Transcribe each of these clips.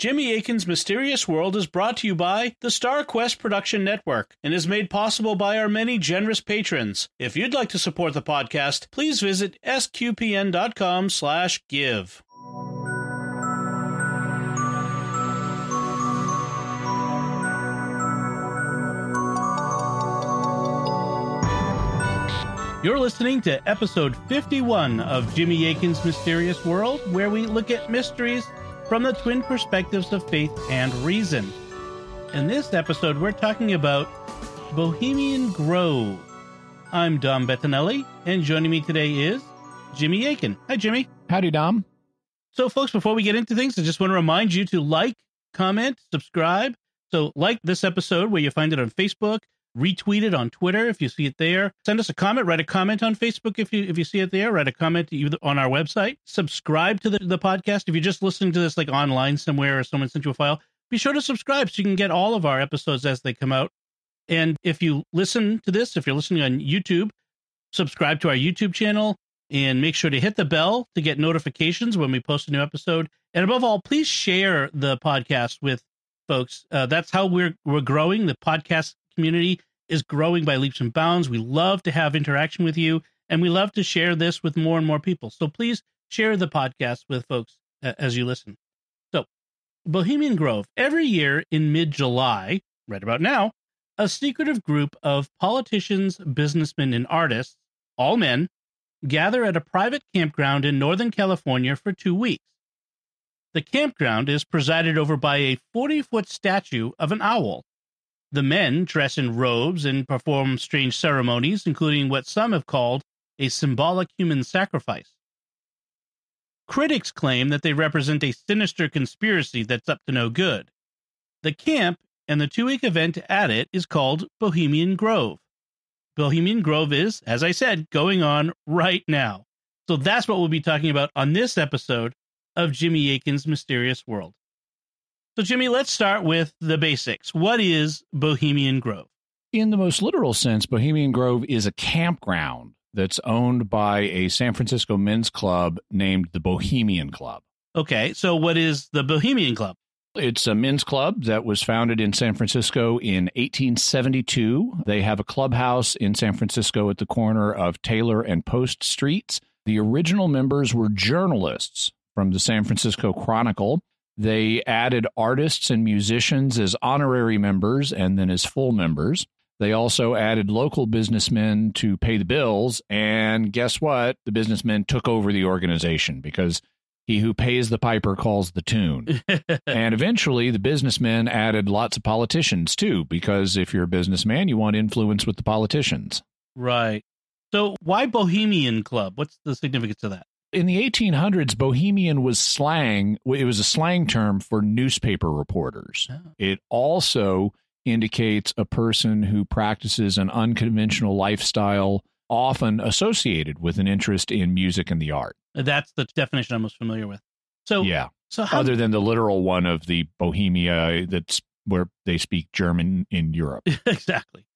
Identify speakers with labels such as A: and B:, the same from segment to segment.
A: Jimmy Akin's Mysterious World is brought to you by the Star Quest Production Network and is made possible by our many generous patrons. If you'd like to support the podcast, please visit sqpn.com slash give. You're listening to episode 51 of Jimmy Akin's Mysterious World, where we look at mysteries from the twin perspectives of faith and reason. In this episode, we're talking about Bohemian Grove. I'm Dom Bettinelli, and joining me today is Jimmy Akin. Hi, Jimmy.
B: Howdy, Dom.
A: So, folks, before we get into things, I just want to remind you to like, comment, subscribe. So, like this episode where you find it on Facebook, retweet it on Twitter if you see it there. Send us a comment, write a comment on Facebook if you if you see it there, write a comment on our website. Subscribe to the, the podcast. If you're just listening to this like online somewhere or someone sent you a file, be sure to subscribe so you can get all of our episodes as they come out. And if you listen to this, if you're listening on YouTube, subscribe to our YouTube channel and make sure to hit the bell to get notifications when we post a new episode. And above all, please share the podcast with folks. Uh, that's how we're we're growing. The podcast community is growing by leaps and bounds. We love to have interaction with you, and we love to share this with more and more people. So please share the podcast with folks uh, as you listen. So, Bohemian Grove, every year in mid July, right about now, a secretive group of politicians, businessmen, and artists, all men, gather at a private campground in Northern California for two weeks. The campground is presided over by a 40 foot statue of an owl the men dress in robes and perform strange ceremonies, including what some have called a symbolic human sacrifice. Critics claim that they represent a sinister conspiracy that's up to no good. The camp and the two week event at it is called Bohemian Grove. Bohemian Grove is, as I said, going on right now. So that's what we'll be talking about on this episode of Jimmy Akin's Mysterious World. So, Jimmy, let's start with the basics. What is Bohemian Grove?
B: In the most literal sense, Bohemian Grove is a campground that's owned by a San Francisco men's club named the Bohemian Club.
A: Okay, so what is the Bohemian Club?
B: It's a men's club that was founded in San Francisco in 1872. They have a clubhouse in San Francisco at the corner of Taylor and Post Streets. The original members were journalists from the San Francisco Chronicle. They added artists and musicians as honorary members and then as full members. They also added local businessmen to pay the bills. And guess what? The businessmen took over the organization because he who pays the piper calls the tune. and eventually, the businessmen added lots of politicians too, because if you're a businessman, you want influence with the politicians.
A: Right. So, why Bohemian Club? What's the significance of that?
B: In the 1800s, bohemian was slang. It was a slang term for newspaper reporters. Oh. It also indicates a person who practices an unconventional lifestyle, often associated with an interest in music and the art.
A: That's the definition I'm most familiar with. So,
B: yeah. So, how, other than the literal one of the Bohemia, that's where they speak German in Europe.
A: exactly.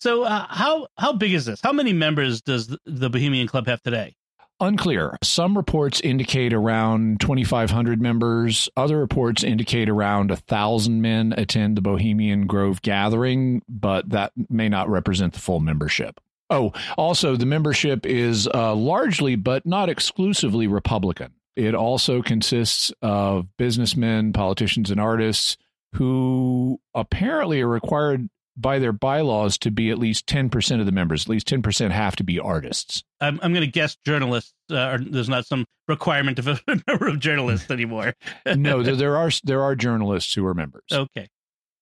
A: So, uh, how how big is this? How many members does the Bohemian Club have today?
B: Unclear. Some reports indicate around 2,500 members. Other reports indicate around 1,000 men attend the Bohemian Grove gathering, but that may not represent the full membership. Oh, also, the membership is uh, largely, but not exclusively, Republican. It also consists of businessmen, politicians, and artists who apparently are required by their bylaws to be at least 10% of the members. At least 10% have to be artists.
A: I'm, I'm going to guess journalists. Uh, there's not some requirement of a number of journalists anymore.
B: no, there, there are there are journalists who are members.
A: Okay,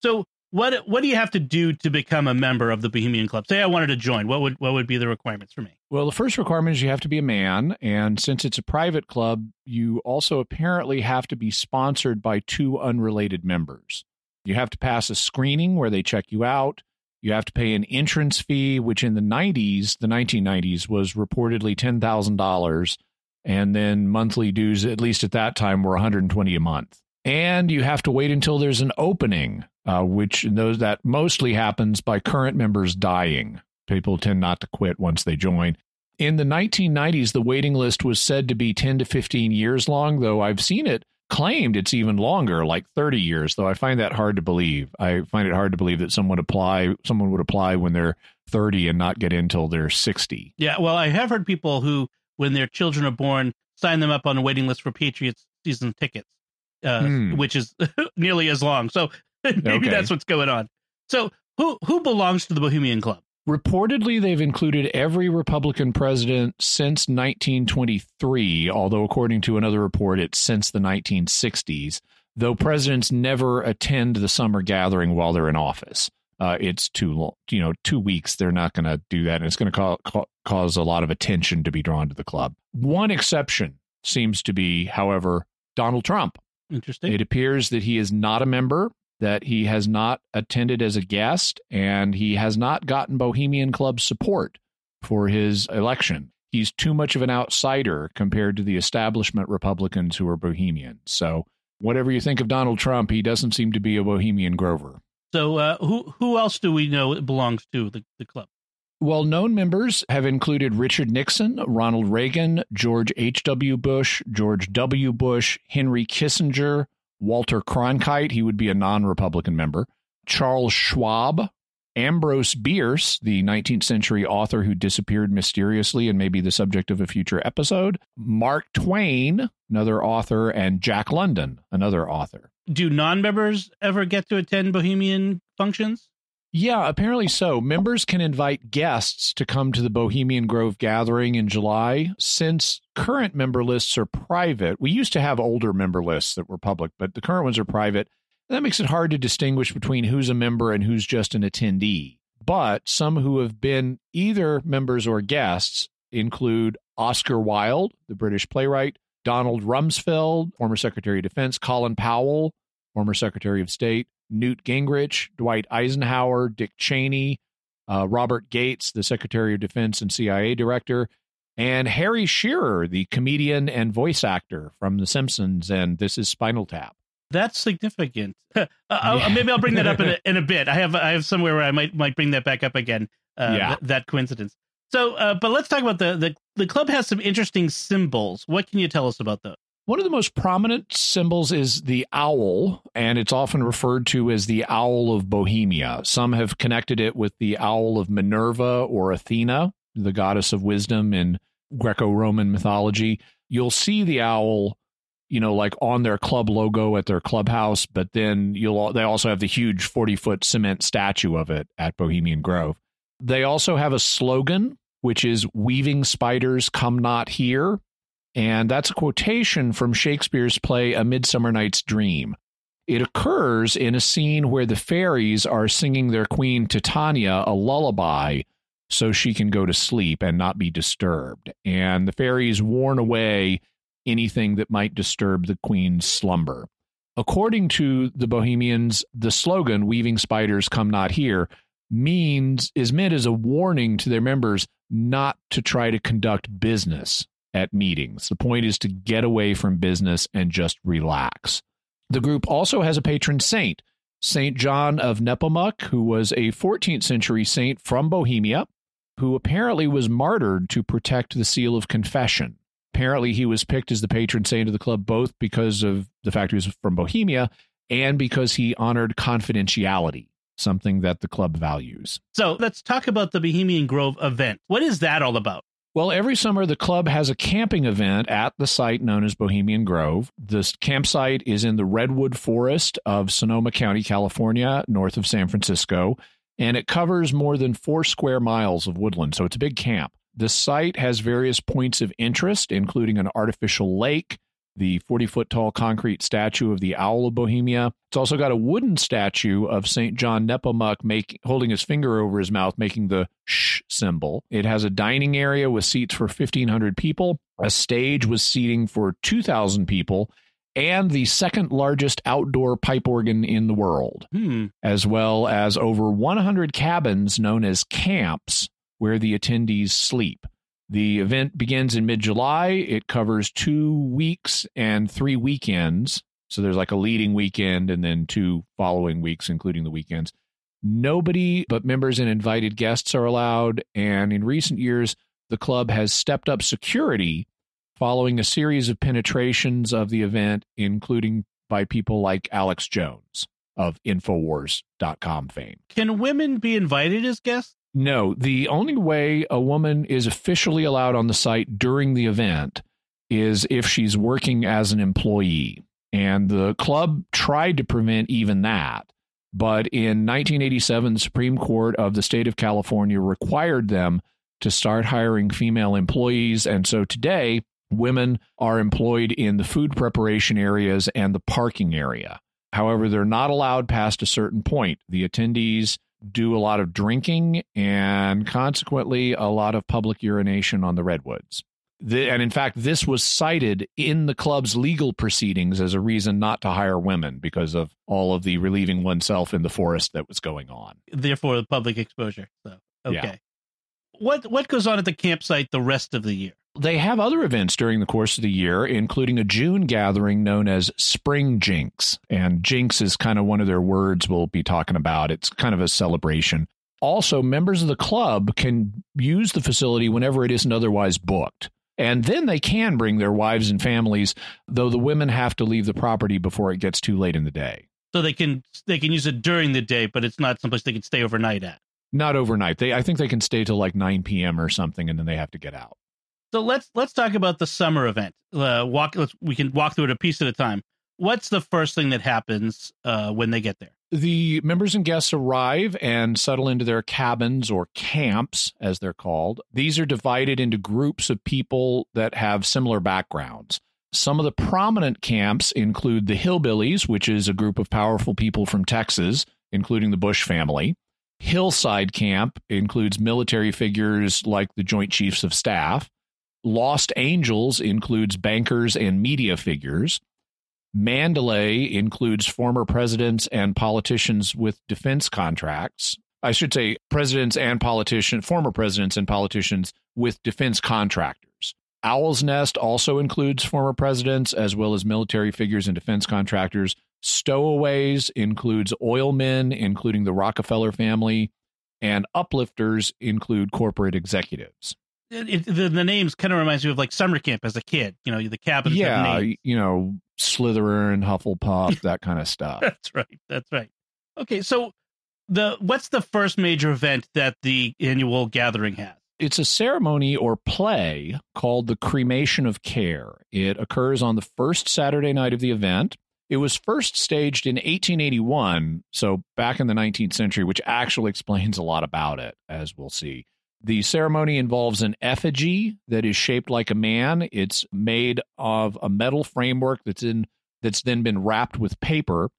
A: so what what do you have to do to become a member of the Bohemian Club? Say I wanted to join. What would what would be the requirements for me?
B: Well, the first requirement is you have to be a man, and since it's a private club, you also apparently have to be sponsored by two unrelated members. You have to pass a screening where they check you out. You have to pay an entrance fee, which in the 90s, the 1990s, was reportedly $10,000. And then monthly dues, at least at that time, were 120 a month. And you have to wait until there's an opening, uh, which those that mostly happens by current members dying. People tend not to quit once they join. In the 1990s, the waiting list was said to be 10 to 15 years long, though I've seen it claimed it's even longer, like 30 years, though I find that hard to believe. I find it hard to believe that someone apply someone would apply when they're 30 and not get in until they're 60.
A: Yeah, well, I have heard people who, when their children are born, sign them up on a waiting list for Patriots season tickets, uh,
B: Hmm.
A: which is nearly as long. So maybe
B: Okay.
A: that's what's going on. So who who belongs to the Bohemian Club?
B: Reportedly, they've included every Republican president since 1923, although, according to another report, it's since the 1960s, though presidents never attend the summer gathering while they're in office. Uh, it's too long, you know, two weeks. They're not going to do that. And it's going to ca- ca- cause a lot of attention to be drawn to the club. One exception seems to be, however, Donald Trump.
A: Interesting.
B: It appears that he is not a member, that he has not attended as a guest, and he has not gotten Bohemian Club support for his election. He's too much of an outsider compared to the establishment Republicans who are Bohemian. So, whatever you think of Donald Trump, he doesn't seem to be a Bohemian Grover.
A: so uh, who who else do we know belongs to the, the club?
B: Well known members have included Richard Nixon, Ronald Reagan, George H.W. Bush, George W. Bush, Henry Kissinger, Walter Cronkite, he would be a non Republican member, Charles Schwab, Ambrose Bierce, the 19th century author who disappeared mysteriously and may be the subject of a future episode, Mark Twain, another author, and Jack London, another author.
A: Do non-members ever get to attend Bohemian functions?
B: Yeah, apparently so. Members can invite guests to come to the Bohemian Grove gathering in July. Since current member lists are private, we used to have older member lists that were public, but the current ones are private. That makes it hard to distinguish between who's a member and who's just an attendee. But some who have been either members or guests include Oscar Wilde, the British playwright, Donald Rumsfeld, former Secretary of Defense, Colin Powell, former Secretary of State, Newt Gingrich, Dwight Eisenhower, Dick Cheney, uh, Robert Gates, the Secretary of Defense and CIA Director, and Harry Shearer, the comedian and voice actor from The Simpsons and This Is Spinal Tap.
A: That's significant. uh,
B: Yeah.
A: Maybe I'll bring that up in a, in a bit. I have I have somewhere where I might might bring that back up again. Uh,
B: Yeah.
A: th- that coincidence. So, uh, but let's talk about the, the the club has some interesting symbols. What can you tell us about those?
B: One of the most prominent symbols is the owl, and it's often referred to as the owl of Bohemia. Some have connected it with the owl of Minerva or Athena, the goddess of wisdom in Greco Roman mythology. You'll see the owl, you know, like on their club logo at their clubhouse, but then you'll they also have the huge 40 foot cement statue of it at Bohemian Grove. They also have a slogan, which is Weaving spiders come not here. And that's a quotation from Shakespeare's play A Midsummer Night's Dream. It occurs in a scene where the fairies are singing their queen Titania a lullaby so she can go to sleep and not be disturbed. And the fairies warn away anything that might disturb the queen's slumber. According to the Bohemians, the slogan, Weaving Spiders Come Not Here, means is meant as a warning to their members not to try to conduct business at meetings. The point is to get away from business and just relax. The group also has a patron saint, Saint John of Nepomuk, who was a 14th century saint from Bohemia, who apparently was martyred to protect the seal of confession. Apparently, he was picked as the patron saint of the club both because of the fact he was from Bohemia and because he honored confidentiality, something that the club values.
A: So let's talk about the Bohemian Grove event. What is that all about?
B: Well, every summer the club has a camping event at the site known as Bohemian Grove. This campsite is in the Redwood Forest of Sonoma County, California, north of San Francisco, and it covers more than four square miles of woodland, so it's a big camp. The site has various points of interest, including an artificial lake, the 40 foot tall concrete statue of the Owl of Bohemia. It's also got a wooden statue of St. John Nepomuk make, holding his finger over his mouth, making the shh symbol. It has a dining area with seats for 1,500 people, a stage with seating for 2,000 people, and the second largest outdoor pipe organ in the world,
A: Hmm.
B: as well as over 100 cabins known as camps where the attendees sleep. The event begins in mid July. It covers two weeks and three weekends. So there's like a leading weekend and then two following weeks, including the weekends. Nobody but members and invited guests are allowed. And in recent years, the club has stepped up security following a series of penetrations of the event, including by people like Alex Jones of Infowars.com fame.
A: Can women be invited as guests?
B: No, the only way a woman is officially allowed on the site during the event is if she's working as an employee. And the club tried to prevent even that. But in 1987, the Supreme Court of the state of California required them to start hiring female employees. And so today, women are employed in the food preparation areas and the parking area. However, they're not allowed past a certain point. The attendees do a lot of drinking and consequently a lot of public urination on the redwoods. The, and in fact, this was cited in the club's legal proceedings as a reason not to hire women because of all of the relieving oneself in the forest that was going on.
A: Therefore, the public exposure. So, okay.
B: Yeah.
A: What what goes on at the campsite the rest of the year?
B: They have other events during the course of the year, including a June gathering known as Spring Jinks. And Jinks is kind of one of their words we'll be talking about. It's kind of a celebration. Also, members of the club can use the facility whenever it isn't otherwise booked. And then they can bring their wives and families, though the women have to leave the property before it gets too late in the day.
A: So they can they can use it during the day, but it's not someplace they can stay overnight at.
B: Not overnight. They I think they can stay till like 9 p.m. or something and then they have to get out.
A: So let's let's talk about the summer event. Uh, walk. Let's we can walk through it a piece at a time. What's the first thing that happens uh, when they get there?
B: The members and guests arrive and settle into their cabins or camps, as they're called. These are divided into groups of people that have similar backgrounds. Some of the prominent camps include the Hillbillies, which is a group of powerful people from Texas, including the Bush family. Hillside Camp includes military figures like the Joint Chiefs of Staff. Lost Angels includes bankers and media figures. Mandalay includes former presidents and politicians with defense contracts. I should say presidents and politicians, former presidents and politicians with defense contractors. Owl's Nest also includes former presidents as well as military figures and defense contractors. Stowaways includes oil men, including the Rockefeller family, and uplifters include corporate executives.
A: It, the, the names kind of reminds me of like summer camp as a kid. You know, the cabins. have
B: yeah, you know, Slytherin, Hufflepuff, that kind of stuff.
A: That's right. That's right. Okay, so the what's the first major event that the annual gathering has?
B: It's a ceremony or play called the Cremation of Care. It occurs on the first Saturday night of the event. It was first staged in 1881, so back in the 19th century, which actually explains a lot about it, as we'll see. The ceremony involves an effigy that is shaped like a man. It's made of a metal framework that's in that's then been wrapped with paper,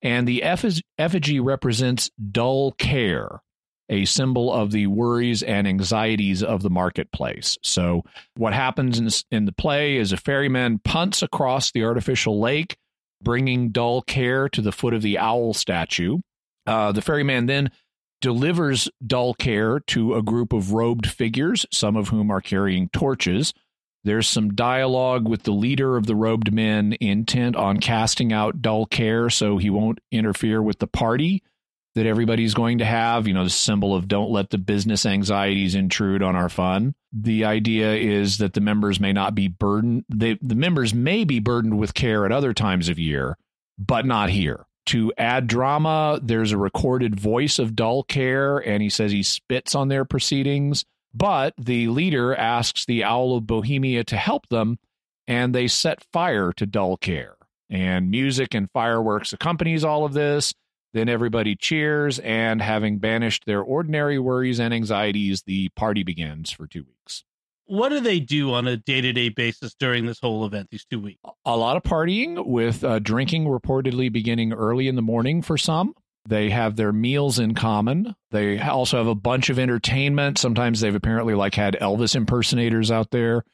B: and the effigy, represents dull care, a symbol of the worries and anxieties of the marketplace. So, what happens in, in the play is a ferryman punts across the artificial lake, bringing dull care to the foot of the owl statue. Uh, the ferryman then delivers dull care to a group of robed figures, some of whom are carrying torches. There's some dialogue with the leader of the robed men intent on casting out dull care so he won't interfere with the party that everybody's going to have. You know, the symbol of don't let the business anxieties intrude on our fun. The idea is that the members may not be burdened. They, the members may be burdened with care at other times of year, but not here to add drama. There's a recorded voice of dull care, and he says he spits on their proceedings. But the leader asks the Owl of Bohemia to help them, and they set fire to dull care. And music and fireworks accompanies all of this. Then everybody cheers, and having banished their ordinary worries and anxieties, the party begins for two weeks
A: what do they do on a day-to-day basis during this whole event these two weeks?
B: A lot of partying with uh, drinking reportedly beginning early in the morning for some. They have their meals in common. They also have a bunch of entertainment. Sometimes they've apparently like had elvis impersonators out there.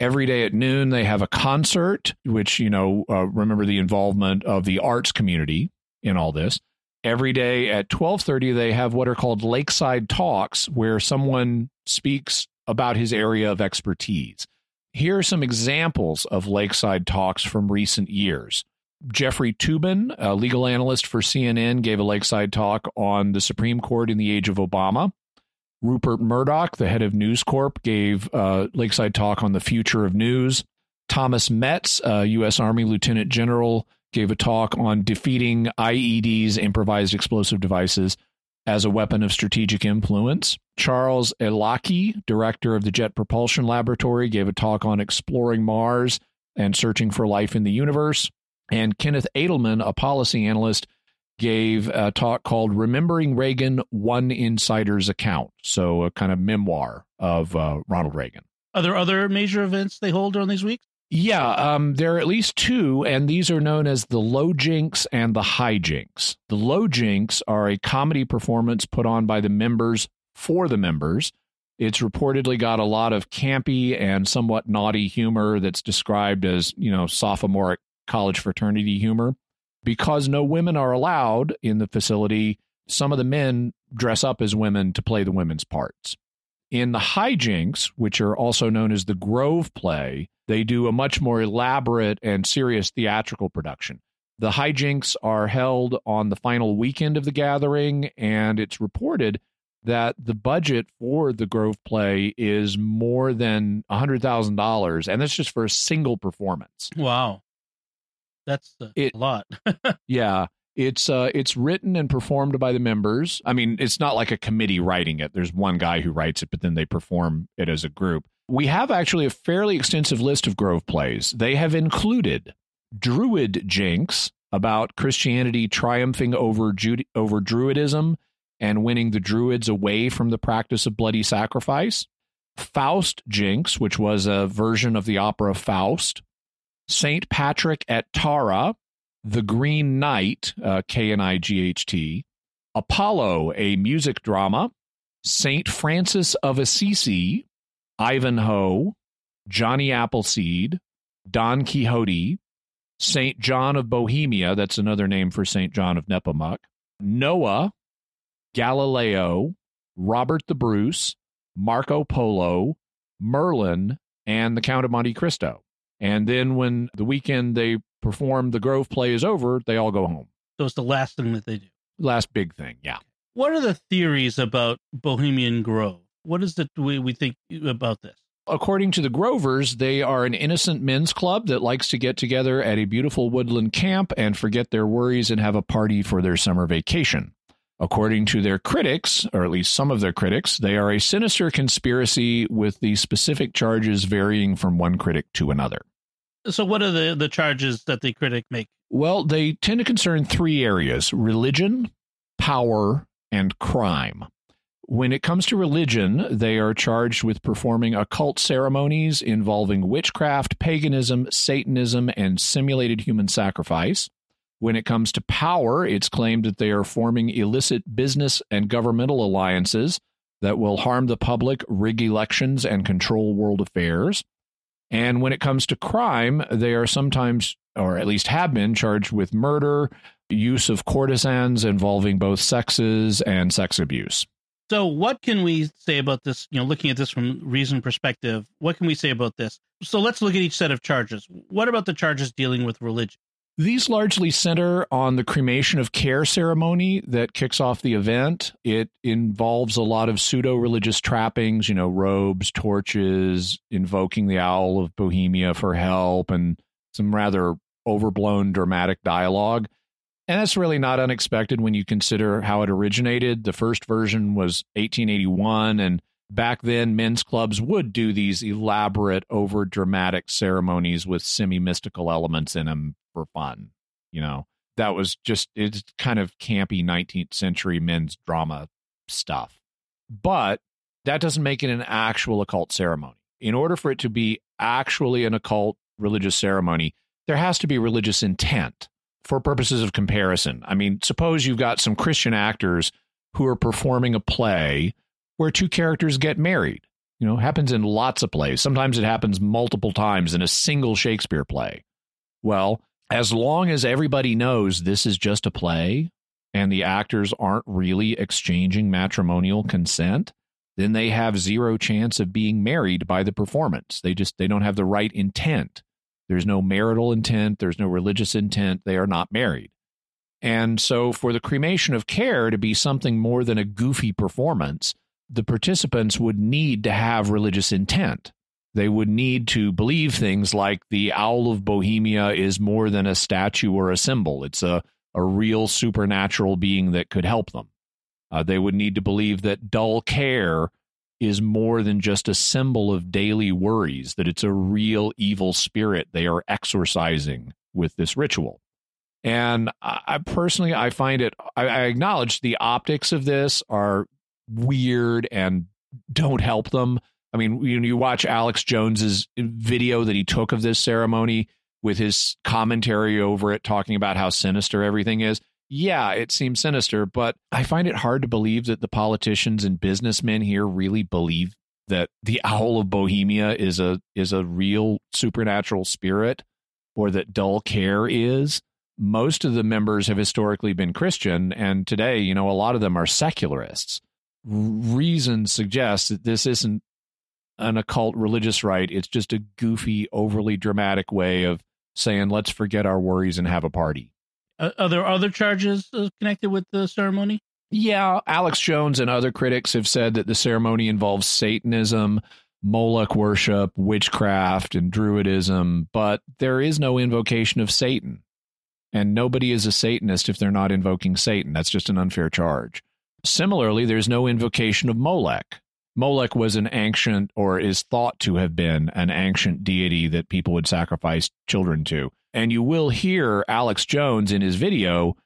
B: Every day at noon they have a concert which you know uh, remember the involvement of the arts community in all this. Every day at 12:30 they have what are called lakeside talks where someone speaks about his area of expertise. Here are some examples of lakeside talks from recent years. Jeffrey Toobin, a legal analyst for CNN, gave a lakeside talk on the Supreme Court in the age of Obama. Rupert Murdoch, the head of News Corp, gave a Lakeside Talk on the future of news. Thomas Metz, uh, U.S. Army Lieutenant General, gave a talk on defeating IEDs, improvised explosive devices, as a weapon of strategic influence. Charles Elachi, director of the Jet Propulsion Laboratory, gave a talk on exploring Mars and searching for life in the universe. And Kenneth Adelman, a policy analyst, gave a talk called Remembering Reagan One Insider's Account. So, a kind of memoir of uh, Ronald Reagan.
A: Are there other major events they hold during these weeks?
B: Yeah, um, there are at least two, and these are known as the low jinks and the high jinks. The low jinks are a comedy performance put on by the members for the members. It's reportedly got a lot of campy and somewhat naughty humor that's described as, you know, sophomoric college fraternity humor. Because no women are allowed in the facility, some of the men dress up as women to play the women's parts. In the hijinks, which are also known as the Grove play, they do a much more elaborate and serious theatrical production. The hijinks are held on the final weekend of the gathering, and it's reported that the budget for the Grove play is more than $100,000, and that's just for a single performance.
A: Wow. That's uh, a
B: It-
A: lot.
B: Yeah. It's uh it's written and performed by the members. I mean, it's not like a committee writing it. There's one guy who writes it, but then they perform it as a group. We have actually a fairly extensive list of Grove plays. They have included Druid Jinks about Christianity triumphing over Jude- over Druidism and winning the Druids away from the practice of bloody sacrifice. Faust Jinks, which was a version of the opera Faust. Saint Patrick at Tara, the Green Knight, uh, K N I G H T, Apollo, a music drama, Saint Francis of Assisi, Ivanhoe, Johnny Appleseed, Don Quixote, Saint John of Bohemia, that's another name for Saint John of Nepomuk, Noah, Galileo, Robert the Bruce, Marco Polo, Merlin, and the Count of Monte Cristo. And then when the weekend they perform the Grove play is over, they all go home.
A: so it's the last thing that they do.
B: Last big thing, yeah.
A: What are the theories about Bohemian Grove? What is it we, we think about this?
B: According to the Grovers, they are an innocent men's club that likes to get together at a beautiful woodland camp and forget their worries and have a party for their summer vacation. According to their critics, or at least some of their critics, they are a sinister conspiracy with the specific charges varying from one critic to another.
A: So, what are the, the charges that the critic make?
B: Well, they tend to concern three areas religion, power, and crime. When it comes to religion, they are charged with performing occult ceremonies involving witchcraft, paganism, Satanism, and simulated human sacrifice. When it comes to power, it's claimed that they are forming illicit business and governmental alliances that will harm the public, rig elections, and control world affairs. And when it comes to crime, they are sometimes, or at least have been, charged with murder, use of courtesans involving both sexes, and sex abuse.
A: So, what can we say about this? You know, looking at this from reason perspective, what can we say about this? So, let's look at each set of charges. What about the charges dealing with religion?
B: These largely center on the cremation of care ceremony that kicks off the event. It involves a lot of pseudo religious trappings, you know, robes, torches, invoking the owl of Bohemia for help, and some rather overblown dramatic dialogue. And that's really not unexpected when you consider how it originated. The first version was 1881, and back then men's clubs would do these elaborate, over dramatic ceremonies with semi mystical elements in them for fun. You know, that was just, it's kind of campy 19th century men's drama stuff. But that doesn't make it an actual occult ceremony. In order for it to be actually an occult religious ceremony, there has to be religious intent for purposes of comparison. I mean, suppose you've got some Christian actors who are performing a play where two characters get married. You know, happens in lots of plays. Sometimes it happens multiple times in a single Shakespeare play. Well, as long as everybody knows this is just a play and the actors aren't really exchanging matrimonial consent, then they have zero chance of being married by the performance. They just they don't have the right intent. There's no marital intent, there's no religious intent, they are not married. And so for the cremation of care to be something more than a goofy performance, the participants would need to have religious intent. They would need to believe things like the Owl of Bohemia is more than a statue or a symbol. It's a, a real supernatural being that could help them. Uh, they would need to believe that dull care is more than just a symbol of daily worries, that it's a real evil spirit they are exorcising with this ritual. And I, personally, I find it, I, I acknowledge the optics of this are weird and don't help them. I mean, you, you watch Alex Jones's video that he took of this ceremony with his commentary over it, talking about how sinister everything is. Yeah, it seems sinister, but I find it hard to believe that the politicians and businessmen here really believe that the owl of Bohemia is a is a real supernatural spirit or that dull care is. Most of the members have historically been Christian, and today, you know, a lot of them are secularists. Reason suggests that this isn't an occult religious rite. It's just a goofy, overly dramatic way of saying, let's forget our worries and have a party.
A: Uh, are there other charges uh, connected with the ceremony?
B: Yeah, Alex Jones and other critics have said that the ceremony involves Satanism, Moloch worship, witchcraft, and Druidism, but there is no invocation of Satan. And nobody is a Satanist if they're not invoking Satan. That's just an unfair charge. Similarly, there's no invocation of Molech. Molech was an ancient, or is thought to have been an ancient deity that people would sacrifice children to. And you will hear Alex Jones in his video,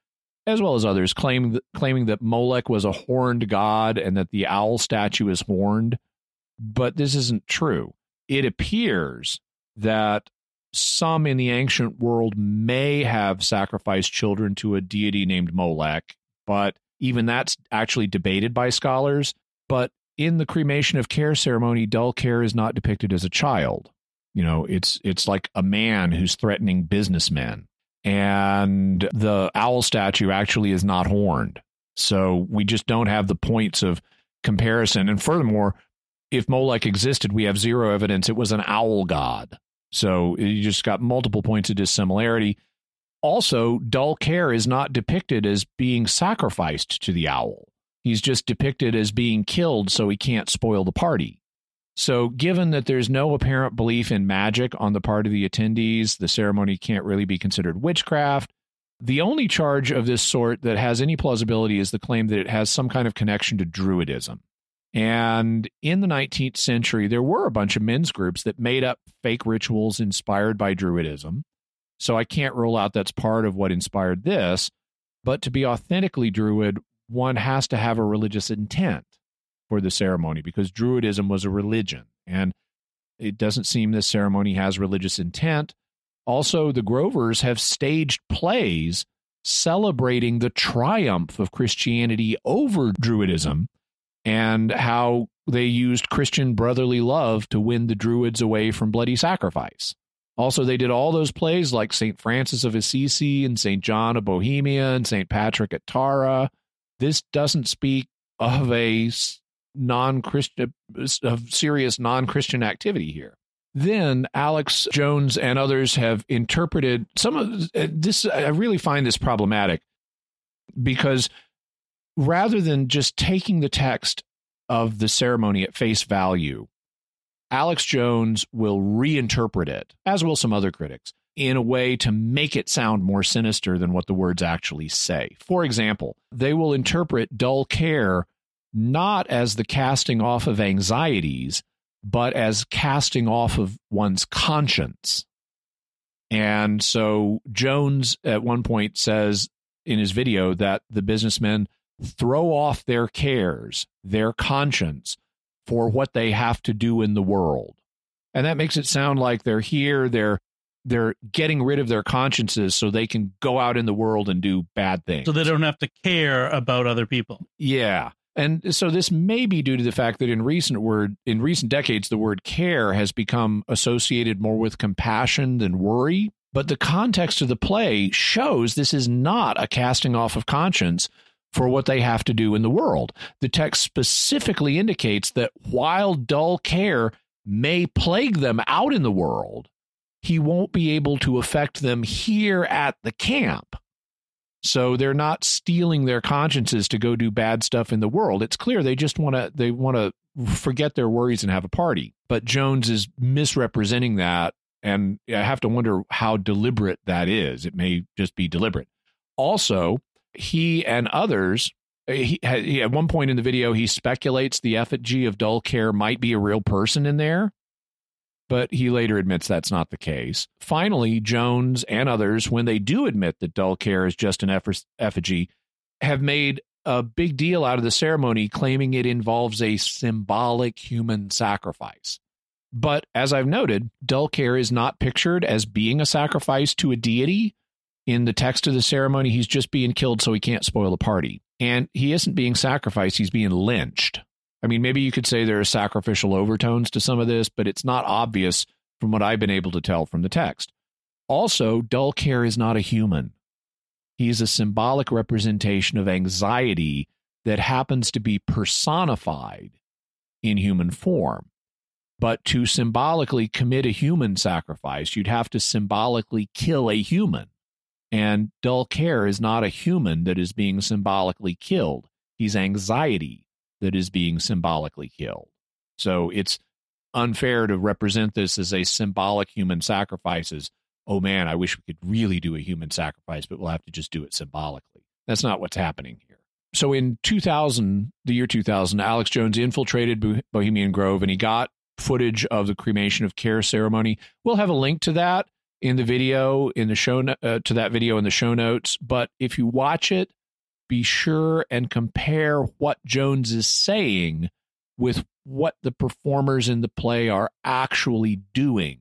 B: as well as others, claim, claiming that Molech was a horned god and that the owl statue is horned. But this isn't true. It appears that some in the ancient world may have sacrificed children to a deity named Molech, but even that's actually debated by scholars. But in the cremation of care ceremony, dull care is not depicted as a child. You know, it's it's like a man who's threatening businessmen. And the owl statue actually is not horned. So we just don't have the points of comparison. And furthermore, if Molech existed, we have zero evidence it was an owl god. So you just got multiple points of dissimilarity. Also, dull care is not depicted as being sacrificed to the owl. He's just depicted as being killed so he can't spoil the party. So, given that there's no apparent belief in magic on the part of the attendees, the ceremony can't really be considered witchcraft. The only charge of this sort that has any plausibility is the claim that it has some kind of connection to Druidism. And in the 19th century, there were a bunch of men's groups that made up fake rituals inspired by Druidism. So I can't rule out that's part of what inspired this. But to be authentically Druid, one has to have a religious intent for the ceremony because Druidism was a religion. And it doesn't seem this ceremony has religious intent. Also, the Grovers have staged plays celebrating the triumph of Christianity over Druidism and how they used Christian brotherly love to win the Druids away from bloody sacrifice. Also, they did all those plays like St. Francis of Assisi and St. John of Bohemia and St. Patrick at Tara. This doesn't speak of a non-Christian, of serious non-Christian activity here. Then Alex Jones and others have interpreted some of uh, this. I really find this problematic because rather than just taking the text of the ceremony at face value, Alex Jones will reinterpret it, as will some other critics, in a way to make it sound more sinister than what the words actually say. For example, they will interpret dull care not as the casting off of anxieties, but as casting off of one's conscience. And so Jones at one point says in his video that the businessmen throw off their cares, their conscience for what they have to do in the world. And that makes it sound like they're here, they're they're getting rid of their consciences so they can go out in the world and do bad things.
A: So they don't have to care about other people.
B: Yeah. And so this may be due to the fact that in recent word in recent decades the word care has become associated more with compassion than worry, but the context of the play shows this is not a casting off of conscience for what they have to do in the world. The text specifically indicates that while dull care may plague them out in the world, he won't be able to affect them here at the camp. So they're not stealing their consciences to go do bad stuff in the world. It's clear they just want to they want to forget their worries and have a party. But Jones is misrepresenting that and I have to wonder how deliberate that is. It may just be deliberate. Also, he and others eh, he, he, at one point in the video he speculates the effigy of dull care might be a real person in there but he later admits that's not the case. Finally jones and others when they do admit that dull care is just an effigy have made a big deal out of the ceremony claiming it involves a symbolic human sacrifice. But as i've noted dull care is not pictured as being a sacrifice to a deity. In the text of the ceremony he's just being killed so he can't spoil the party. And he isn't being sacrificed, he's being lynched. I mean, maybe you could say there are sacrificial overtones to some of this, but it's not obvious from what I've been able to tell from the text. Also, dull care is not a human. He is a symbolic representation of anxiety that happens to be personified in human form. But to symbolically commit a human sacrifice, you'd have to symbolically kill a human. And dull care is not a human that is being symbolically killed. He's anxiety that is being symbolically killed. So it's unfair to represent this as a symbolic human sacrifice as, oh man, I wish we could really do a human sacrifice, but we'll have to just do it symbolically. That's not what's happening here. So in 2000, the year 2000, Alex Jones infiltrated Bohemian Grove and he got footage of the cremation of care ceremony. We'll have a link to that in the video in the show uh, to that video in the show notes but if you watch it be sure and compare what jones is saying with what the performers in the play are actually doing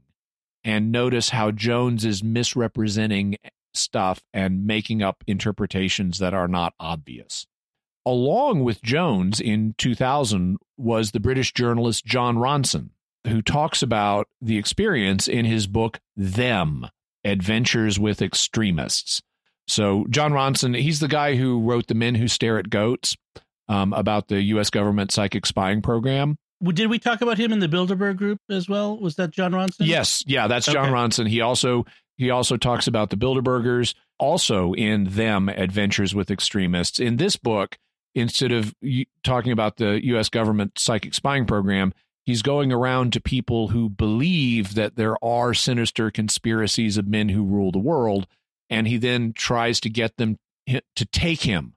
B: and notice how jones is misrepresenting stuff and making up interpretations that are not obvious along with jones in 2000 was the british journalist Jon Ronson who talks about the experience in his book, Them Adventures with Extremists. So, Jon Ronson, he's the guy who wrote The Men Who Stare at Goats um, about the U.S. government psychic spying program.
A: Did we talk about him in the Bilderberg group as well? Was that Jon Ronson?
B: Yes. Yeah, that's okay. Ronson. He also he also talks about the Bilderbergers, also in Them Adventures with Extremists. In this book, instead of talking about the U.S. government psychic spying program, he's going around to people who believe that there are sinister conspiracies of men who rule the world and he then tries to get them to take him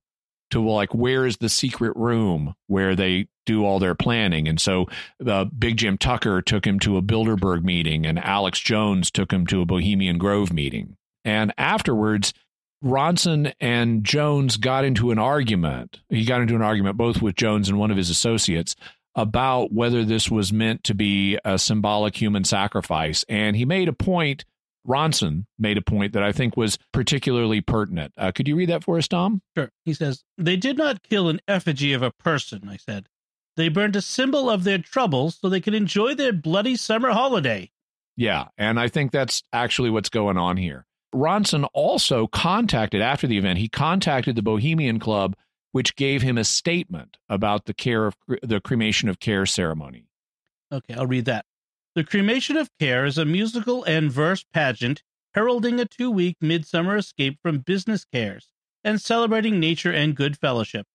B: to like where is the secret room where they do all their planning? And so uh, big jim tucker took him to a bilderberg meeting and alex jones took him to a bohemian grove meeting. And afterwards ronson and jones got into an argument. He got into an argument both with jones and one of his associates about whether this was meant to be a symbolic human sacrifice. And he made a point, Ronson made a point that I think was particularly pertinent. Uh, could you read that for us, Dom?
A: Sure. He says, They did not kill an effigy of a person, I said. They burned a symbol of their troubles so they could enjoy their bloody summer holiday.
B: Yeah. And I think that's actually what's going on here. Ronson also contacted, after the event, he contacted the Bohemian Club which gave him a statement about the care of the cremation of care ceremony.
A: Okay, I'll read that. The cremation of care is a musical and verse pageant heralding a two week midsummer escape from business cares and celebrating nature and good fellowship.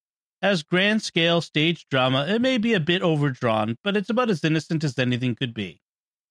A: As grand scale stage drama, it may be a bit overdrawn, but it's about as innocent as anything could be.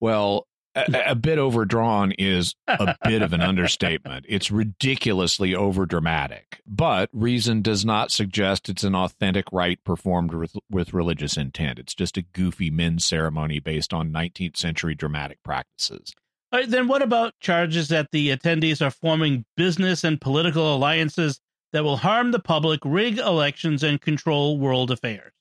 B: Well, a, a, bit overdrawn is a bit of an understatement. It's ridiculously overdramatic, but reason does not suggest it's an authentic rite performed with, with religious intent. It's just a goofy men's ceremony based on 19th century dramatic practices.
A: All right, then what about charges that the attendees are forming business and political alliances that will harm the public, rig elections, and control world affairs?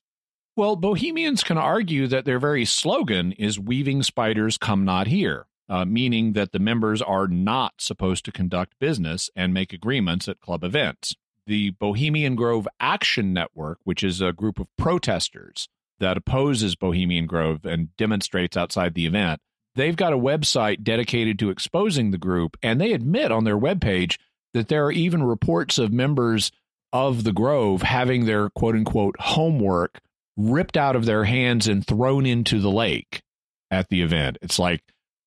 B: Well, Bohemians can argue that their very slogan is Weaving Spiders Come Not Here, uh, meaning that the members are not supposed to conduct business and make agreements at club events. The Bohemian Grove Action Network, which is a group of protesters that opposes Bohemian Grove and demonstrates outside the event, they've got a website dedicated to exposing the group, and they admit on their webpage that there are even reports of members of the Grove having their quote unquote homework ripped out of their hands and thrown into the lake at the event. It's like,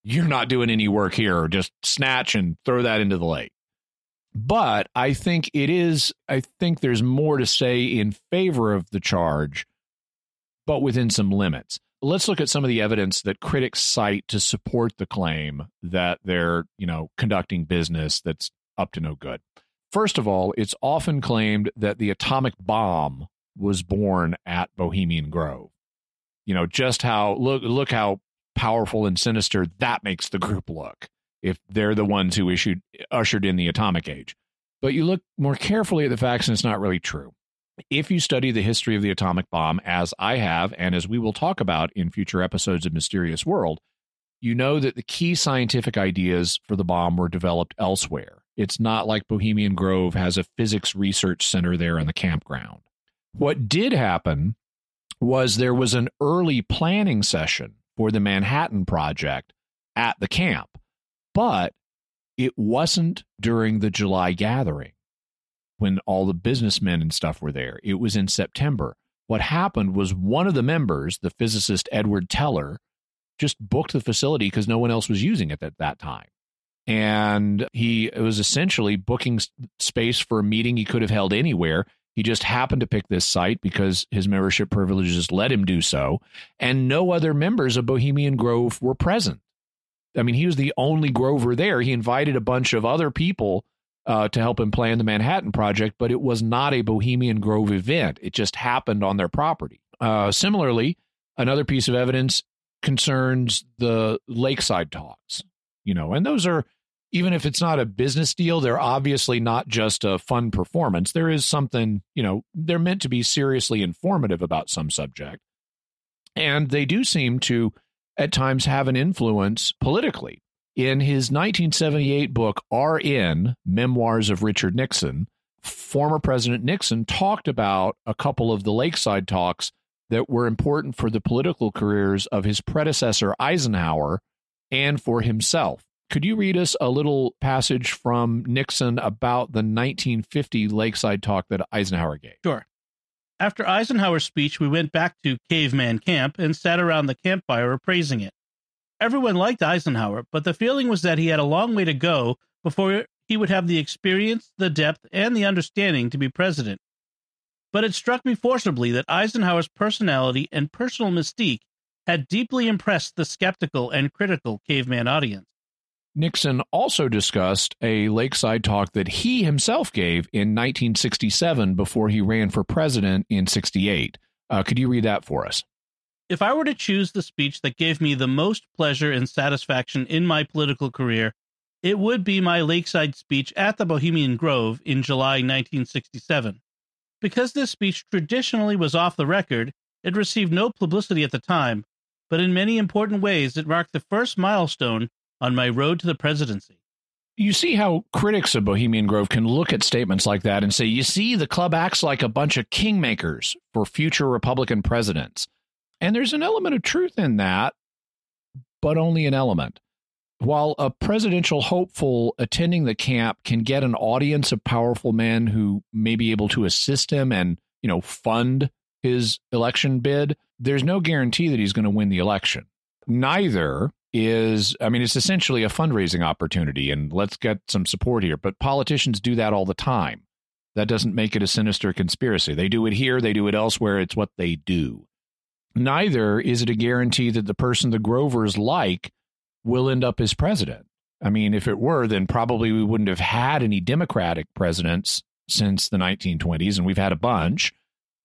B: you're not doing any work here. Just snatch and throw that into the lake. But I think it is, I think there's more to say in favor of the charge, but within some limits. Let's look at some of the evidence that critics cite to support the claim that they're, you know, conducting business that's up to no good. First of all, it's often claimed that the atomic bomb was born at Bohemian Grove. You know, just how look look how powerful and sinister that makes the group look if they're the ones who issued ushered in the atomic age. But you look more carefully at the facts and it's not really true. If you study the history of the atomic bomb as I have and as we will talk about in future episodes of Mysterious World, you know that the key scientific ideas for the bomb were developed elsewhere. It's not like Bohemian Grove has a physics research center there in the campground. What did happen was there was an early planning session for the Manhattan Project at the camp, but it wasn't during the July gathering when all the businessmen and stuff were there. It was in September. What happened was one of the members, the physicist Edward Teller, just booked the facility because no one else was using it at that time. And he was essentially booking space for a meeting he could have held anywhere. He just happened to pick this site because his membership privileges let him do so. And no other members of Bohemian Grove were present. I mean, he was the only Grover there. He invited a bunch of other people uh, to help him plan the Manhattan Project, but it was not a Bohemian Grove event. It just happened on their property. Uh, similarly, another piece of evidence concerns the lakeside talks, you know, and those are even if it's not a business deal, they're obviously not just a fun performance. There is something, you know, they're meant to be seriously informative about some subject. And they do seem to, at times, have an influence politically. In his 1978 book, RN Memoirs of Richard Nixon, former President Nixon talked about a couple of the lakeside talks that were important for the political careers of his predecessor, Eisenhower, and for himself. Could you read us a little passage from Nixon about the 1950 Lakeside talk that Eisenhower gave?
A: Sure. After Eisenhower's speech, we went back to Caveman Camp and sat around the campfire appraising it. Everyone liked Eisenhower, but the feeling was that he had a long way to go before he would have the experience, the depth, and the understanding to be president. But it struck me forcibly that Eisenhower's personality and personal mystique had deeply impressed the skeptical and critical caveman audience.
B: Nixon also discussed a lakeside talk that he himself gave in 1967 before he ran for president in 68. Uh, could you read that for us?
A: If I were to choose the speech that gave me the most pleasure and satisfaction in my political career, it would be my lakeside speech at the Bohemian Grove in July 1967. Because this speech traditionally was off the record, it received no publicity at the time, but in many important ways it marked the first milestone on my road to the presidency.
B: You see how critics of Bohemian Grove can look at statements like that and say, you see, the club acts like a bunch of kingmakers for future Republican presidents. And there's an element of truth in that, but only an element. While a presidential hopeful attending the camp can get an audience of powerful men who may be able to assist him and, you know, fund his election bid, there's no guarantee that he's going to win the election. Neither is I mean, it's essentially a fundraising opportunity, and let's get some support here. But politicians do that all the time. That doesn't make it a sinister conspiracy. They do it here, they do it elsewhere. It's what they do. Neither is it a guarantee that the person the Grovers like will end up as president. I mean, if it were, then probably we wouldn't have had any Democratic presidents since the 1920s, and we've had a bunch.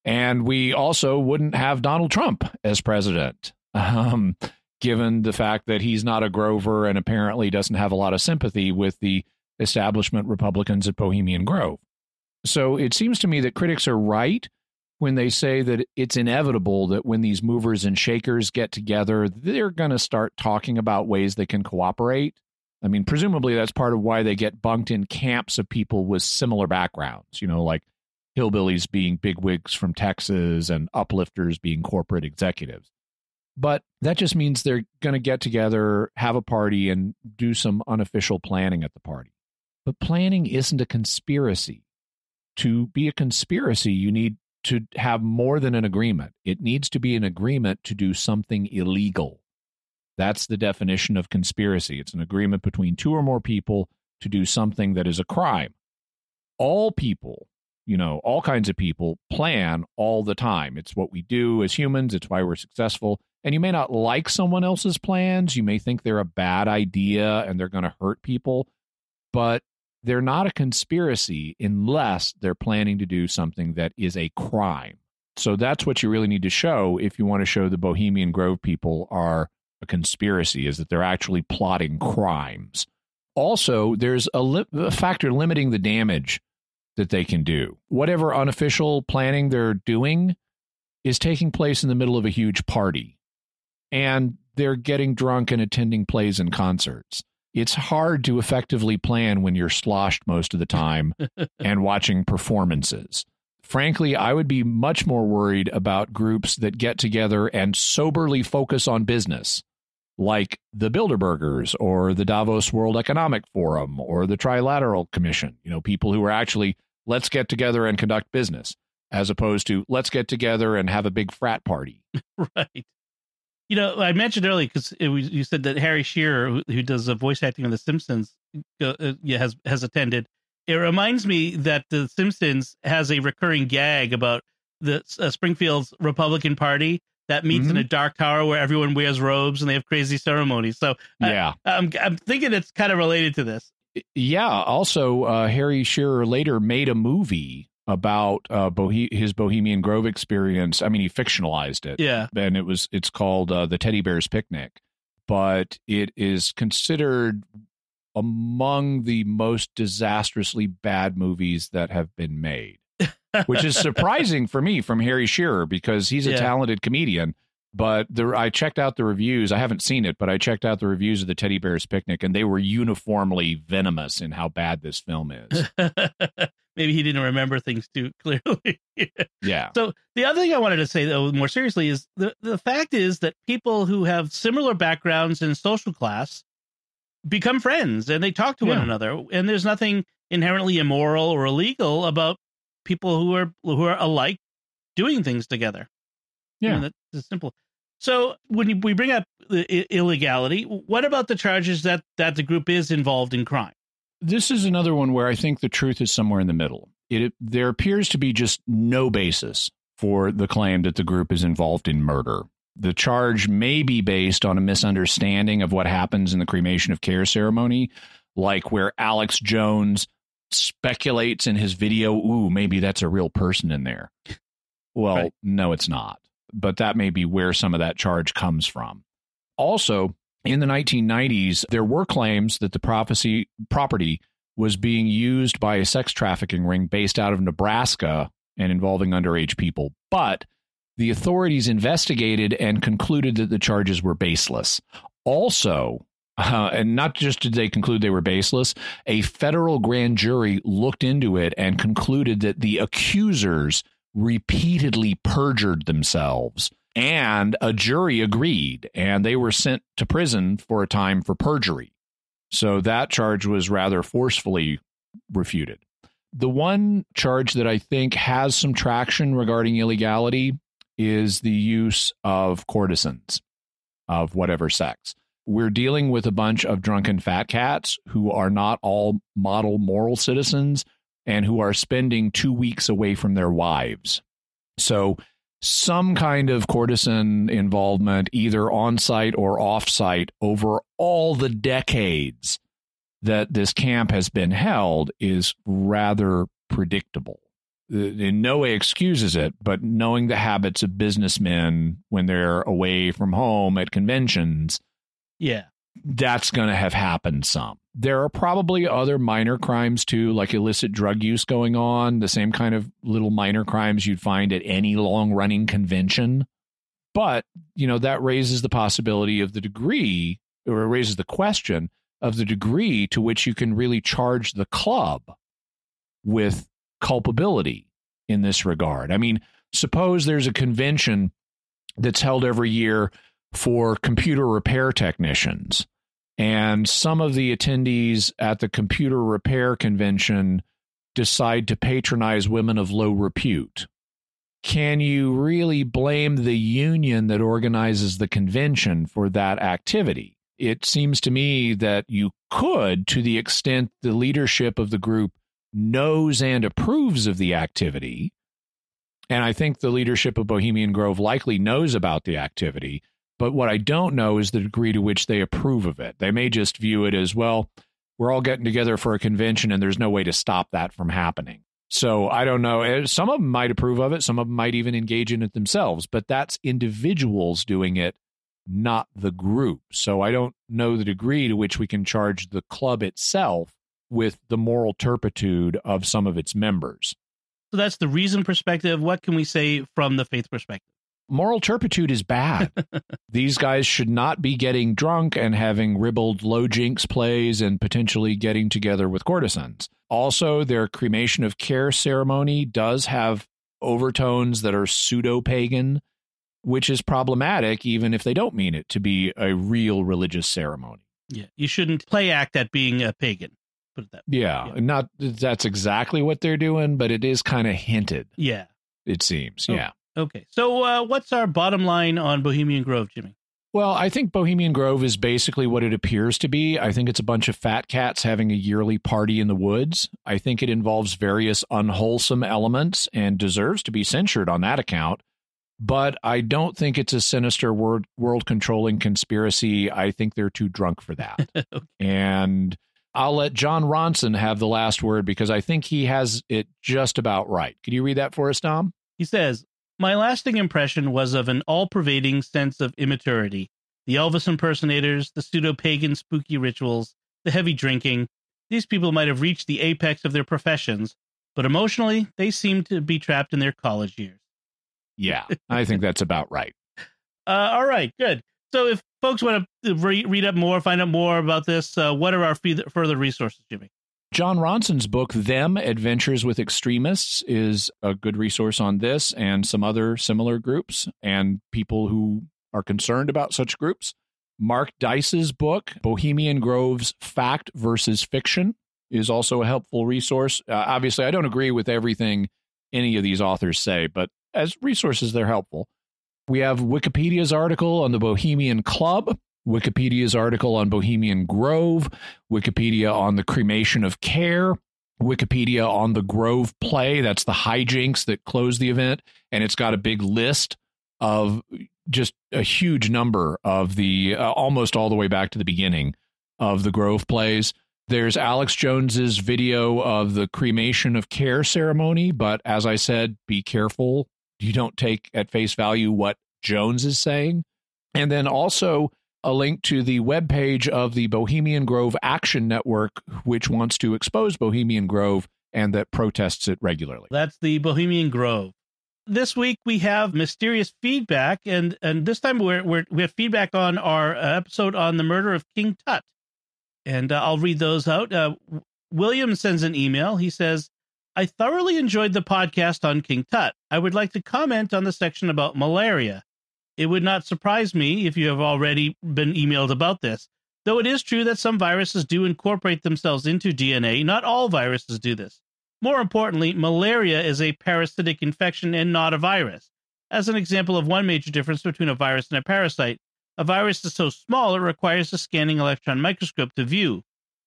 B: And we also wouldn't have Donald Trump as president. Um, given the fact that he's not a Grover and apparently doesn't have a lot of sympathy with the establishment Republicans at Bohemian Grove. So it seems to me that critics are right when they say that it's inevitable that when these movers and shakers get together, they're going to start talking about ways they can cooperate. I mean, presumably that's part of why they get bunked in camps of people with similar backgrounds, you know, like hillbillies being bigwigs from Texas and uplifters being corporate executives. But that just means they're going to get together, have a party, and do some unofficial planning at the party. But planning isn't a conspiracy. To be a conspiracy, you need to have more than an agreement. It needs to be an agreement to do something illegal. That's the definition of conspiracy. It's an agreement between two or more people to do something that is a crime. all people, you know, all kinds of people plan all the time. It's what we do as humans, it's why we're successful. And you may not like someone else's plans. You may think they're a bad idea and they're going to hurt people, but they're not a conspiracy unless they're planning to do something that is a crime. So that's what you really need to show if you want to show the Bohemian Grove people are a conspiracy, is that they're actually plotting crimes. Also, there's a, li- a factor limiting the damage that they can do. Whatever unofficial planning they're doing is taking place in the middle of a huge party and they're getting drunk and attending plays and concerts. It's hard to effectively plan when you're sloshed most of the time and watching performances. Frankly, I would be much more worried about groups that get together and soberly focus on business, like the Bilderbergers or the Davos World Economic Forum or the Trilateral Commission. You know, people who are actually, let's get together and conduct business, as opposed to, let's get together and have a big frat party.
A: right. You know, I mentioned earlier because you said that Harry Shearer, who, who does the voice acting on The Simpsons, uh, has has attended. It reminds me that The Simpsons has a recurring gag about the uh, Springfield's Republican Party that meets mm-hmm. in a dark tower where everyone wears robes and they have crazy ceremonies. So
B: yeah,
A: I, I'm I'm thinking it's kind of related to this.
B: Yeah. Also, uh, Harry Shearer later made a movie about uh, Bohe- his Bohemian Grove experience. I mean, he fictionalized it.
A: Yeah,
B: and it was it's called uh, the Teddy Bears Picnic, but it is considered among the most disastrously bad movies that have been made, which is surprising for me from Harry Shearer because he's a yeah. talented comedian. But the, I checked out the reviews. I haven't seen it, but I checked out the reviews of the Teddy Bears Picnic, and they were uniformly venomous in how bad this film is.
A: maybe he didn't remember things too clearly.
B: yeah.
A: So the other thing I wanted to say though more seriously is the the fact is that people who have similar backgrounds in social class become friends and they talk to yeah. one another and there's nothing inherently immoral or illegal about people who are who are alike doing things together.
B: Yeah.
A: You know, that's simple. So when we bring up the illegality, what about the charges that that the group is involved in crime?
B: This is another one where I think the truth is somewhere in the middle. It there appears to be just no basis for the claim that the group is involved in murder. The charge may be based on a misunderstanding of what happens in the cremation of care ceremony, like where Alex Jones speculates in his video, ooh, maybe that's a real person in there. Well, right. no, it's not. But that may be where some of that charge comes from. Also, in the 1990s, there were claims that the prophecy property was being used by a sex trafficking ring based out of Nebraska and involving underage people. But the authorities investigated and concluded that the charges were baseless. Also, uh, and not just did they conclude they were baseless, a federal grand jury looked into it and concluded that the accusers repeatedly perjured themselves and a jury agreed, and they were sent to prison for a time for perjury. So that charge was rather forcefully refuted. The one charge that I think has some traction regarding illegality is the use of courtesans of whatever sex. We're dealing with a bunch of drunken fat cats who are not all model moral citizens and who are spending two weeks away from their wives. So some kind of courtesan involvement, either on site or off site, over all the decades that this camp has been held is rather predictable. Uh, in no way excuses it, but knowing the habits of businessmen when they're away from home at conventions,
A: yeah,
B: that's going to have happened some. There are probably other minor crimes too, like illicit drug use going on, the same kind of little minor crimes you'd find at any long running convention. But, you know, that raises the possibility of the degree, or it raises the question of the degree to which you can really charge the club with culpability in this regard. I mean, suppose there's a convention that's held every year for computer repair technicians. And some of the attendees at the computer repair convention decide to patronize women of low repute. Can you really blame the union that organizes the convention for that activity? It seems to me that you could, to the extent the leadership of the group knows and approves of the activity. And I think the leadership of Bohemian Grove likely knows about the activity. But what I don't know is the degree to which they approve of it. They may just view it as, well, we're all getting together for a convention and there's no way to stop that from happening. So I don't know. Eh, some of them might approve of it. Some of them might even engage in it themselves, but that's individuals doing it, not the group. So I don't know the degree to which we can charge the club itself with the moral turpitude of some of its members.
A: So that's the reason perspective. What can we say from the faith perspective?
B: Moral turpitude is bad. These guys should not be getting drunk and having ribald low jinks plays and potentially getting together with courtesans. Also, their cremation of care ceremony does have overtones that are pseudo pagan, which is problematic even if they don't mean it to be a real religious ceremony.
A: Yeah, you shouldn't play act at being a pagan. Put it that way.
B: Yeah, yeah. not that's exactly what they're doing, but it is kind of hinted.
A: Yeah,
B: it seems.
A: Oh,
B: yeah.
A: Okay, so uh, what's our bottom line on Bohemian Grove, Jimmy?
B: Well, I think Bohemian Grove is basically what it appears to be. I think it's a bunch of fat cats having a yearly party in the woods. I think it involves various unwholesome elements and deserves to be censured on that account. But I don't think it's a sinister world world controlling conspiracy. I think they're too drunk for that. okay. And I'll let Jon Ronson have the last word because I think he has it just about right. Could you read that for us, Dom?
A: He says, my lasting impression was of an all pervading sense of immaturity. The Elvis impersonators, the pseudo pagan spooky rituals, the heavy drinking. These people might have reached the apex of their professions, but emotionally, they seemed to be trapped in their college years.
B: Yeah, I think that's about right.
A: Uh, all right, good. So if folks want to re- read up more, find out more about this, uh, what are our further resources, Jimmy?
B: Jon Ronson's book, Them Adventures with Extremists, is a good resource on this and some other similar groups and people who are concerned about such groups. Mark Dice's book, Bohemian Grove's Fact versus Fiction, is also a helpful resource. Uh, obviously, I don't agree with everything any of these authors say, but as resources, they're helpful. We have Wikipedia's article on the Bohemian Club, Wikipedia's article on Bohemian Grove, Wikipedia on the cremation of care, Wikipedia on the Grove play. That's the hijinks that close the event. And it's got a big list of just a huge number of the uh, almost all the way back to the beginning of the Grove plays. There's Alex Jones's video of the cremation of care ceremony, but as I said, be careful. You don't take at face value what Jones is saying. And then also a link to the webpage of the Bohemian Grove Action Network, which wants to expose Bohemian Grove and that protests it regularly.
A: That's the Bohemian Grove. This week we have mysterious feedback, and and this time we're, we're we have feedback on our uh, episode on the murder of King Tut, and uh, I'll read those out. Uh, William sends an email. He says, "I thoroughly enjoyed the podcast on King Tut. I would like to comment on the section about malaria. It would not surprise me if you have already been emailed about this. Though it is true that some viruses do incorporate themselves into DNA, not all viruses do this. More importantly, malaria is a parasitic infection and not a virus. As an example of one major difference between a virus and a parasite, a virus is so small it requires a scanning electron microscope to view.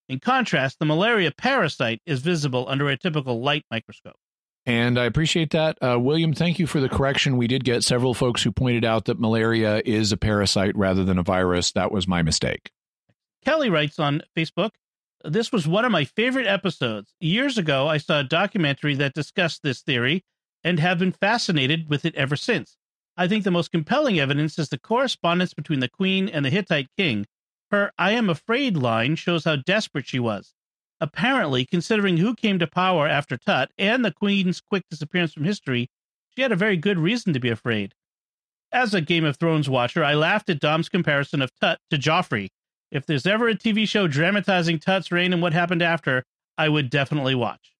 A: In contrast, the malaria parasite is visible under a typical light microscope.
B: And I appreciate that. Uh, William, thank you for the correction. We did get several folks who pointed out that malaria is a parasite rather than a virus. That was my mistake.
A: Kelly writes on Facebook This was one of my favorite episodes. Years ago, I saw a documentary that discussed this theory and have been fascinated with it ever since. I think the most compelling evidence is the correspondence between the queen and the Hittite king. Her I am afraid line shows how desperate she was. Apparently, considering who came to power after Tut and the Queen's quick disappearance from history, she had a very good reason to be afraid. As a Game of Thrones watcher, I laughed at Dom's comparison of Tut to Joffrey. If there's ever a TV show dramatizing Tut's reign and what happened after, I would definitely watch.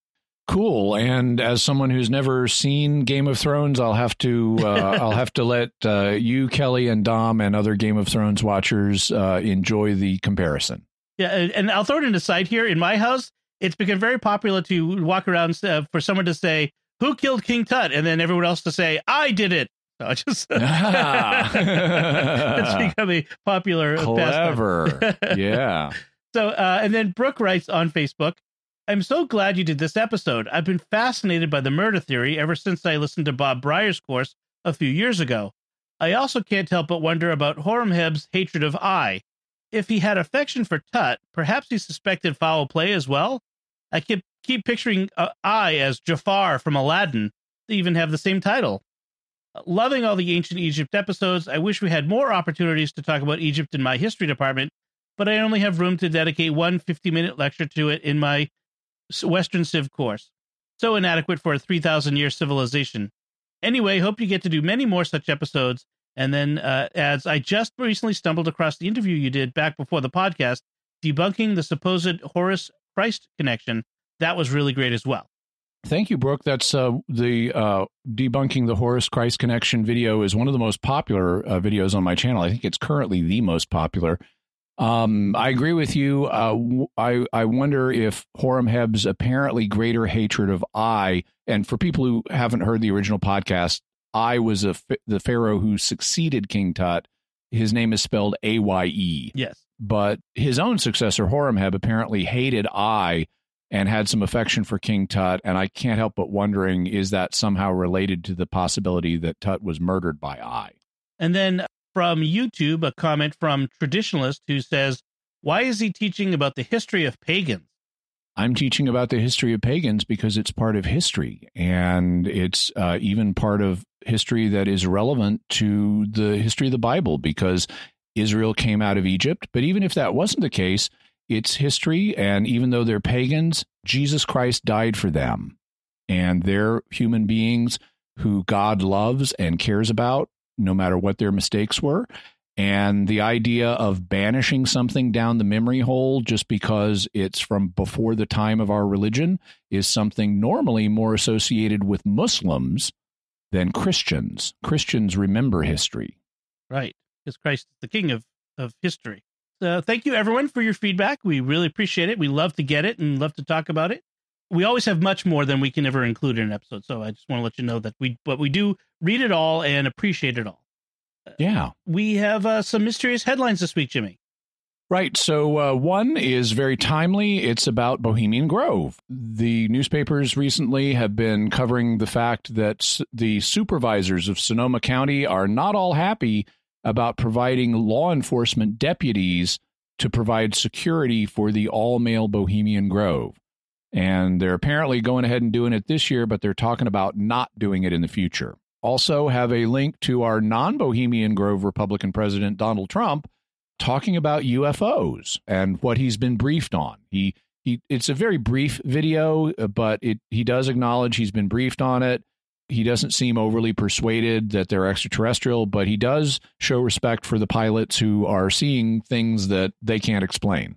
B: Cool. And as someone who's never seen Game of Thrones, I'll have to uh, I'll have to let uh, you, Kelly, and Dom, and other Game of Thrones watchers uh, enjoy the comparison.
A: Yeah, and I'll throw it in the side here. In my house, it's become very popular to walk around uh, for someone to say, "Who killed King Tut?" and then everyone else to say, "I did it." So I just ah. it's become a popular
B: clever. yeah.
A: So uh, and then Brooke writes on Facebook, I'm so glad you did this episode. I've been fascinated by the murder theory ever since I listened to Bob Brier's course a few years ago. I also can't help but wonder about Horemheb's hatred of Aye. If he had affection for Tut, perhaps he suspected foul play as well. I keep keep picturing uh, Aye as Jafar from Aladdin. They even have the same title. Loving all the ancient Egypt episodes. I wish we had more opportunities to talk about Egypt in my history department, but I only have room to dedicate one 50 minute lecture to it in my Western Civ course. So inadequate for a 3,000 year civilization. Anyway, hope you get to do many more such episodes. And then uh, adds, I just recently stumbled across the interview you did back before the podcast debunking the supposed Horus Christ connection. That was really great as well.
B: Thank you, Brooke. That's uh, the uh, debunking the Horus Christ connection video is one of the most popular uh, videos on my channel. I think it's currently the most popular. Um, I agree with you. Uh, I I wonder if Horemheb's apparently greater hatred of Aye, and for people who haven't heard the original podcast, Aye was a the pharaoh who succeeded King Tut. His name is spelled A Y E.
A: Yes,
B: but his own successor Horemheb apparently hated Aye and had some affection for King Tut. And I can't help but wondering is that somehow related to the possibility that Tut was murdered by Aye?
A: And then from YouTube, a comment from Traditionalist who says, Why is he teaching about the history of pagans?
B: I'm teaching about the history of pagans because it's part of history and it's uh, even part of history that is relevant to the history of the Bible because Israel came out of Egypt. But even if that wasn't the case, it's history. And even though they're pagans, Jesus Christ died for them. And they're human beings who God loves and cares about, no matter what their mistakes were. And the idea of banishing something down the memory hole just because it's from before the time of our religion is something normally more associated with Muslims than Christians. Christians remember history.
A: Right. Because Christ is the king of, of history. So thank you, everyone, for your feedback. We really appreciate it. We love to get it and love to talk about it. We always have much more than we can ever include in an episode. So I just want to let you know that we, but we do read it all and appreciate it all.
B: Yeah.
A: We have uh, some mysterious headlines this week, Jimmy.
B: Right. So, uh, one is very timely. It's about Bohemian Grove. The newspapers recently have been covering the fact that the supervisors of Sonoma County are not all happy about providing law enforcement deputies to provide security for the all male Bohemian Grove. And they're apparently going ahead and doing it this year, but they're talking about not doing it in the future also have a link to our non Bohemian Grove Republican President Donald Trump talking about UFOs and what he's been briefed on. He he it's a very brief video, uh, but it he does acknowledge he's been briefed on it. He doesn't seem overly persuaded that they're extraterrestrial, but he does show respect for the pilots who are seeing things that they can't explain.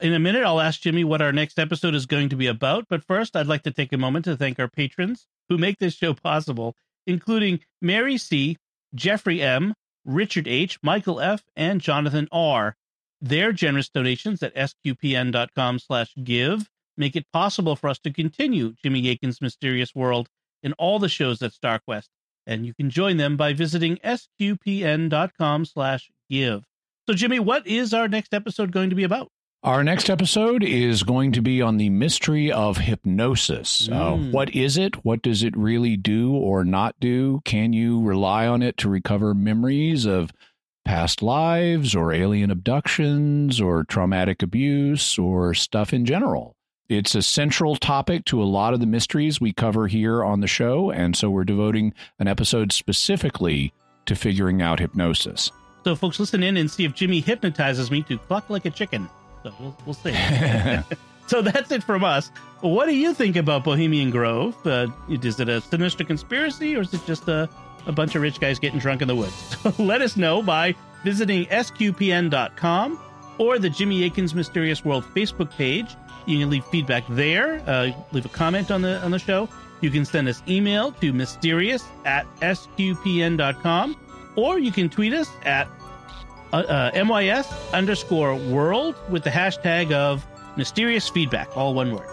A: In a minute, I'll ask Jimmy what our next episode is going to be about. But first, I'd like to take a moment to thank our patrons who make this show possible including Mary C., Jeffrey M., Richard H., Michael F., and Jonathan R. Their generous donations at sqpn.com slash give make it possible for us to continue Jimmy Akin's Mysterious World in all the shows at StarQuest, and you can join them by visiting sqpn.com slash give. So, Jimmy, what is our next episode going to be about?
B: Our next episode is going to be on the mystery of hypnosis. Uh, mm. Uh, what is it? What does it really do or not do? Can you rely on it to recover memories of past lives or alien abductions or traumatic abuse or stuff in general? It's a central topic to a lot of the mysteries we cover here on the show, and so we're devoting an episode specifically to figuring out hypnosis.
A: So, folks, listen in and see if Jimmy hypnotizes me to cluck like a chicken. So we'll, we'll see. so that's it from us. What do you think about Bohemian Grove? Uh, is it a sinister conspiracy or is it just a, a bunch of rich guys getting drunk in the woods? Let us know by visiting sqpn.com or the Jimmy Akin's Mysterious World Facebook page. You can leave feedback there, uh, leave a comment on the on the show. You can send us email to mysterious at sqpn.com or you can tweet us at uh, uh, MYS underscore world with the hashtag of mysterious feedback, all one word.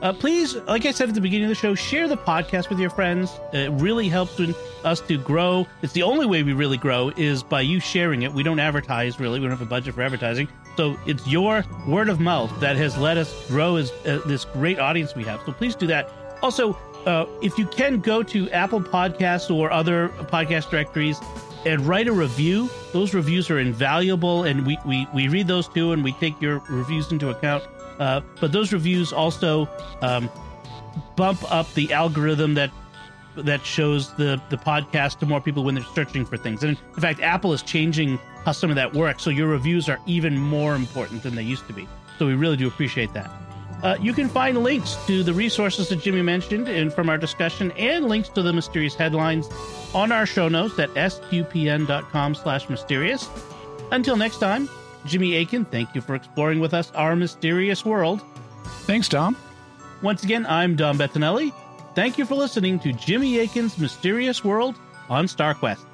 A: Uh, please, like I said at the beginning of the show, share the podcast with your friends. It really helps us to grow. It's the only way we really grow is by you sharing it. We don't advertise really. We don't have a budget for advertising. So it's your word of mouth that has let us grow as uh, this great audience we have. So please do that. Also, uh, if you can go to Apple Podcasts or other podcast directories and write a review, those reviews are invaluable, and we we, we read those too, and we take your reviews into account. Uh, but those reviews also um, bump up the algorithm that that shows the the podcast to more people when they're searching for things. And in fact, Apple is changing how some of that works, so your reviews are even more important than they used to be. So we really do appreciate that. Uh, you can find links to the resources that Jimmy mentioned and from our discussion and links to the mysterious headlines on our show notes at sqpn.com slash mysterious. Until next time, Jimmy Akin, thank you for exploring with us our mysterious world.
B: Thanks, Dom.
A: Once again, I'm Dom Bettinelli. Thank you for listening to Jimmy Akin's Mysterious World on StarQuest.